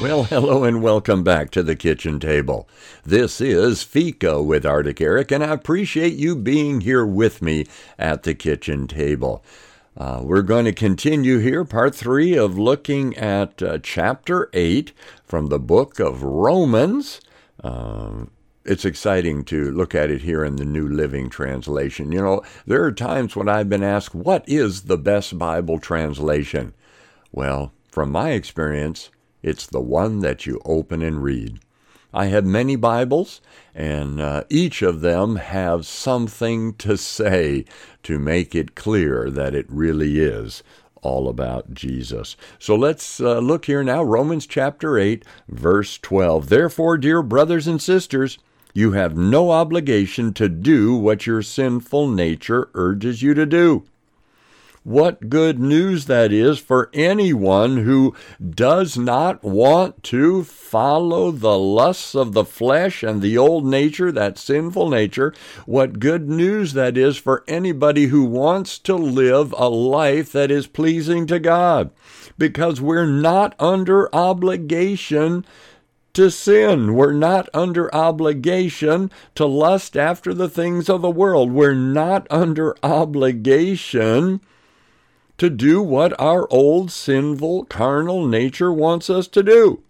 Well, hello and welcome back to the kitchen table. This is Fika with Arctic Eric, and I appreciate you being here with me at the kitchen table. Uh, we're going to continue here, part three of looking at uh, chapter eight from the book of Romans. Um, it's exciting to look at it here in the New Living Translation. You know, there are times when I've been asked, what is the best Bible translation? Well, from my experience, it's the one that you open and read. I have many Bibles, and uh, each of them have something to say to make it clear that it really is all about Jesus. So let's uh, look here now, Romans chapter 8, verse 12. Therefore, dear brothers and sisters, you have no obligation to do what your sinful nature urges you to do. What good news that is for anyone who does not want to follow the lusts of the flesh and the old nature, that sinful nature. What good news that is for anybody who wants to live a life that is pleasing to God. Because we're not under obligation to sin. We're not under obligation to lust after the things of the world. We're not under obligation to do what our old sinful carnal nature wants us to do.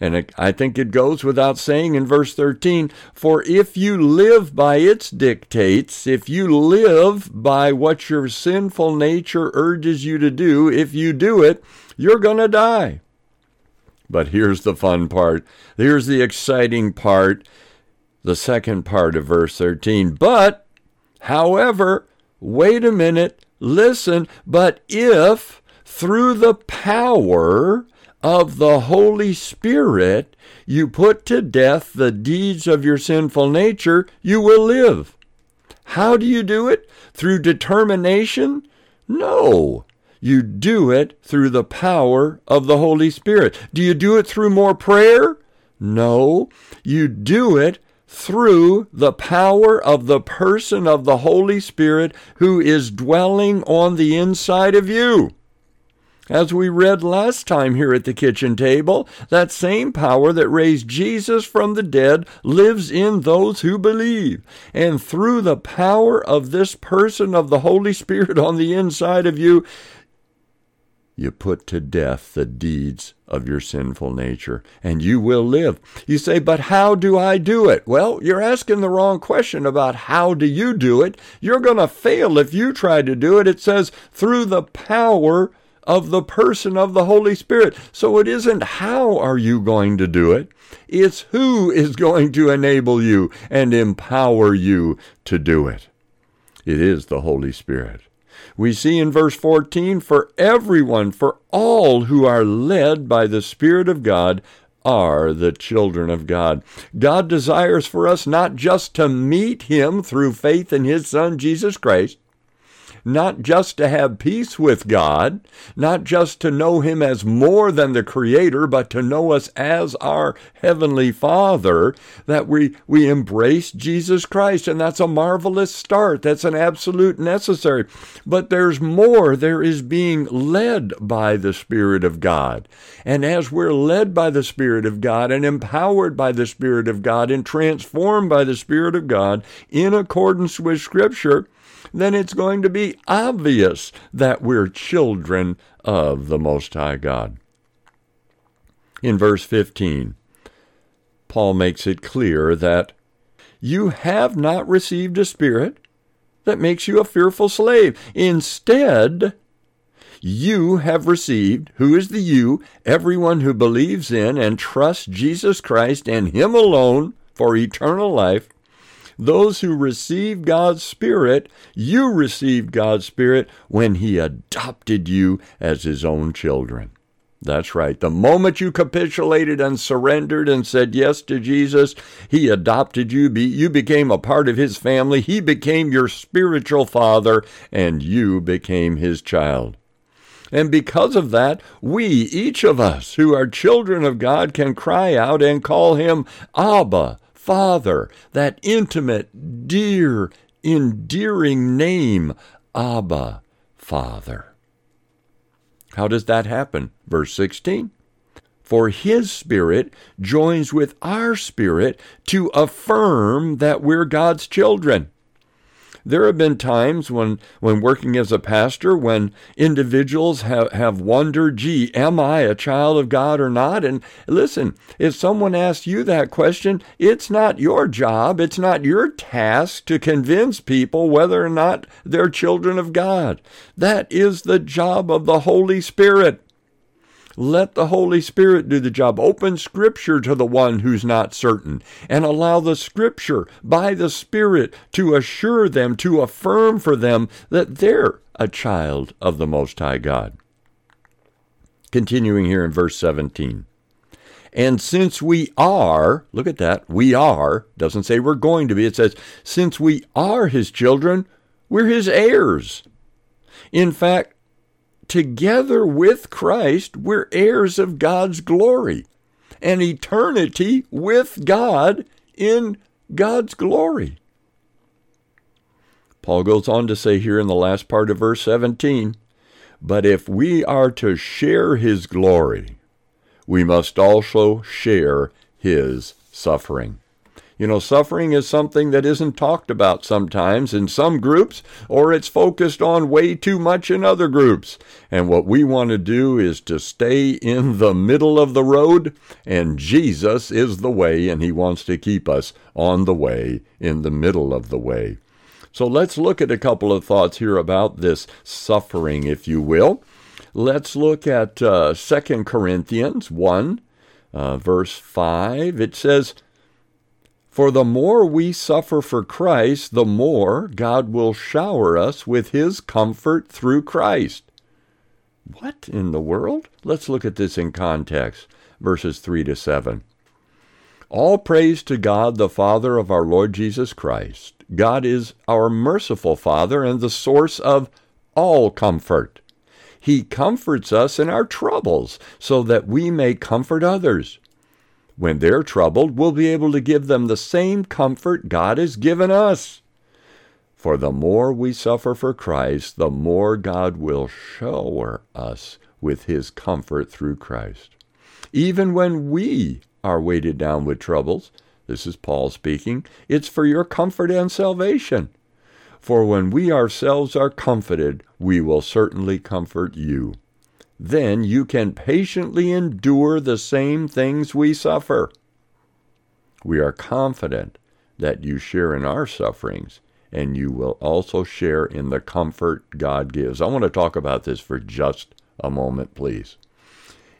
And I think it goes without saying in verse 13 For if you live by its dictates, if you live by what your sinful nature urges you to do, if you do it, you're going to die. But here's the fun part. Here's the exciting part. The second part of verse 13. But, however, wait a minute, Listen, but if through the power of the Holy Spirit you put to death the deeds of your sinful nature, you will live. How do you do it? Through determination? No. You do it through the power of the Holy Spirit. Do you do it through more prayer? No. You do it through the power of the person of the Holy Spirit who is dwelling on the inside of you. As we read last time here at the kitchen table, that same power that raised Jesus from the dead lives in those who believe. And through the power of this person of the Holy Spirit on the inside of you, you put to death the deeds of your sinful nature, and you will live. You say, but how do I do it? Well, you're asking the wrong question about how do you do it. You're going to fail if you try to do it. It says, through the power of the person of the Holy Spirit. So it isn't how are you going to do it, it's who is going to enable you and empower you to do it. It is the Holy Spirit. We see in verse 14, for everyone, for all who are led by the Spirit of God, are the children of God. God desires for us not just to meet Him through faith in His Son, Jesus Christ, not just to have peace with God, not just to know Him as more than the Creator, but to know us as our Heavenly Father, that we, we embrace Jesus Christ. And that's a marvelous start. That's an absolute necessary. But there's more. There is being led by the Spirit of God. And as we're led by the Spirit of God and empowered by the Spirit of God and transformed by the Spirit of God in accordance with Scripture, then it's going to be obvious that we're children of the Most High God. In verse 15, Paul makes it clear that you have not received a spirit that makes you a fearful slave. Instead, you have received, who is the you? Everyone who believes in and trusts Jesus Christ and Him alone for eternal life, those who receive God's Spirit, you received God's Spirit when He adopted you as His own children. That's right. The moment you capitulated and surrendered and said yes to Jesus, He adopted you. You became a part of His family. He became your spiritual father, and you became His child. And because of that, we, each of us who are children of God, can cry out and call Him Abba, Father, that intimate, dear, endearing name, Abba, Father. How does that happen? Verse 16. for his spirit joins with our spirit to affirm that we're God's children. There have been times when, when working as a pastor, when individuals have, have wondered, gee, am I a child of God or not? And listen, if someone asks you that question, it's not your job, it's not your task to convince people whether or not they're children of God. That is the job of the Holy Spirit. Let the Holy Spirit do the job. Open Scripture to the one who's not certain, and allow the Scripture by the Spirit to assure them, to affirm for them that they're a child of the Most High God. Continuing here in verse 17. And since we are, look at that, we are, doesn't say we're going to be, it says, since we are his children, we're his heirs. In fact, together with Christ, we're heirs of God's glory and eternity with God in God's glory. Paul goes on to say here in the last part of verse 17, But if we are to share his glory, we must also share his suffering. You know, suffering is something that isn't talked about sometimes in some groups, or it's focused on way too much in other groups. And what we want to do is to stay in the middle of the road, and Jesus is the way, and He wants to keep us on the way, in the middle of the way. So let's look at a couple of thoughts here about this suffering, if you will. Let's look at uh, 2 Corinthians 1, uh, verse 5. It says, for the more we suffer for Christ, the more God will shower us with his comfort through Christ. What in the world? Let's look at this in context. Verses 3 to 7. All praise to God, the Father of our Lord Jesus Christ. God is our merciful Father and the source of all comfort. He comforts us in our troubles so that we may comfort others. When they're troubled, we'll be able to give them the same comfort God has given us. For the more we suffer for Christ, the more God will shower us with his comfort through Christ. Even when we are weighted down with troubles, this is Paul speaking, it's for your comfort and salvation. For when we ourselves are comforted, we will certainly comfort you then you can patiently endure the same things we suffer. We are confident that you share in our sufferings and you will also share in the comfort God gives. I want to talk about this for just a moment, please.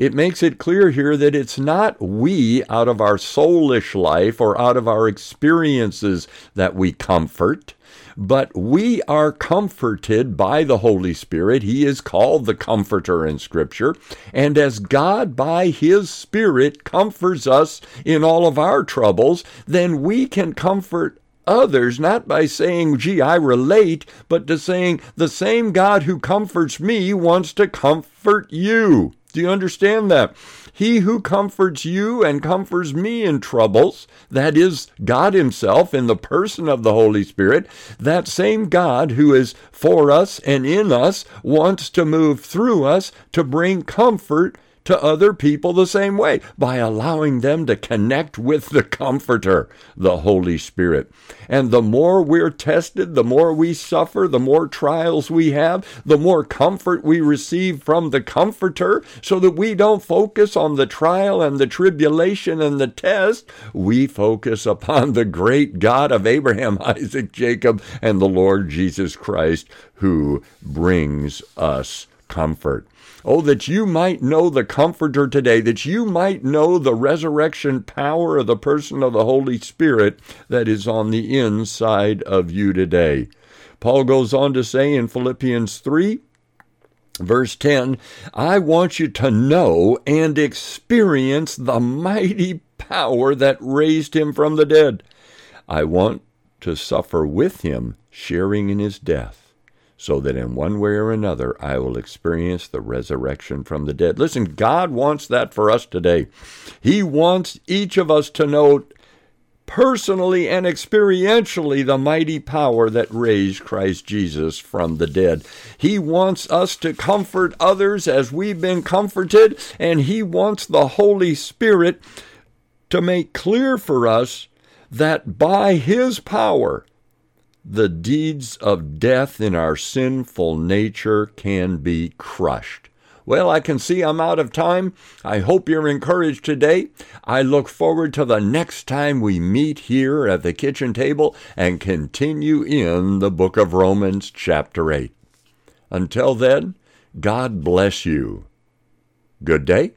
It makes it clear here that it's not we out of our soulish life or out of our experiences that we comfort but we are comforted by the Holy Spirit. He is called the Comforter in Scripture. And as God, by His Spirit, comforts us in all of our troubles, then we can comfort others, not by saying, gee, I relate, but to saying, the same God who comforts me wants to comfort you. Do you understand that? He who comforts you and comforts me in troubles, that is God Himself in the person of the Holy Spirit, that same God who is for us and in us wants to move through us to bring comfort to other people the same way by allowing them to connect with the Comforter, the Holy Spirit. And the more we're tested, the more we suffer, the more trials we have, the more comfort we receive from the Comforter, so that we don't focus on the trial and the tribulation and the test. We focus upon the great God of Abraham, Isaac, Jacob, and the Lord Jesus Christ, who brings us comfort. Oh, that you might know the Comforter today, that you might know the resurrection power of the person of the Holy Spirit that is on the inside of you today. Paul goes on to say in Philippians 3, Verse 10 I want you to know and experience the mighty power that raised him from the dead. I want to suffer with him, sharing in his death so that in one way or another I will experience the resurrection from the dead. Listen, God wants that for us today. He wants each of us to know personally and experientially the mighty power that raised Christ Jesus from the dead. He wants us to comfort others as we've been comforted, and He wants the Holy Spirit to make clear for us that by His power, the deeds of death in our sinful nature can be crushed. Well, I can see I'm out of time. I hope you're encouraged today. I look forward to the next time we meet here at the kitchen table and continue in the book of Romans, chapter 8. Until then, God bless you. Good day.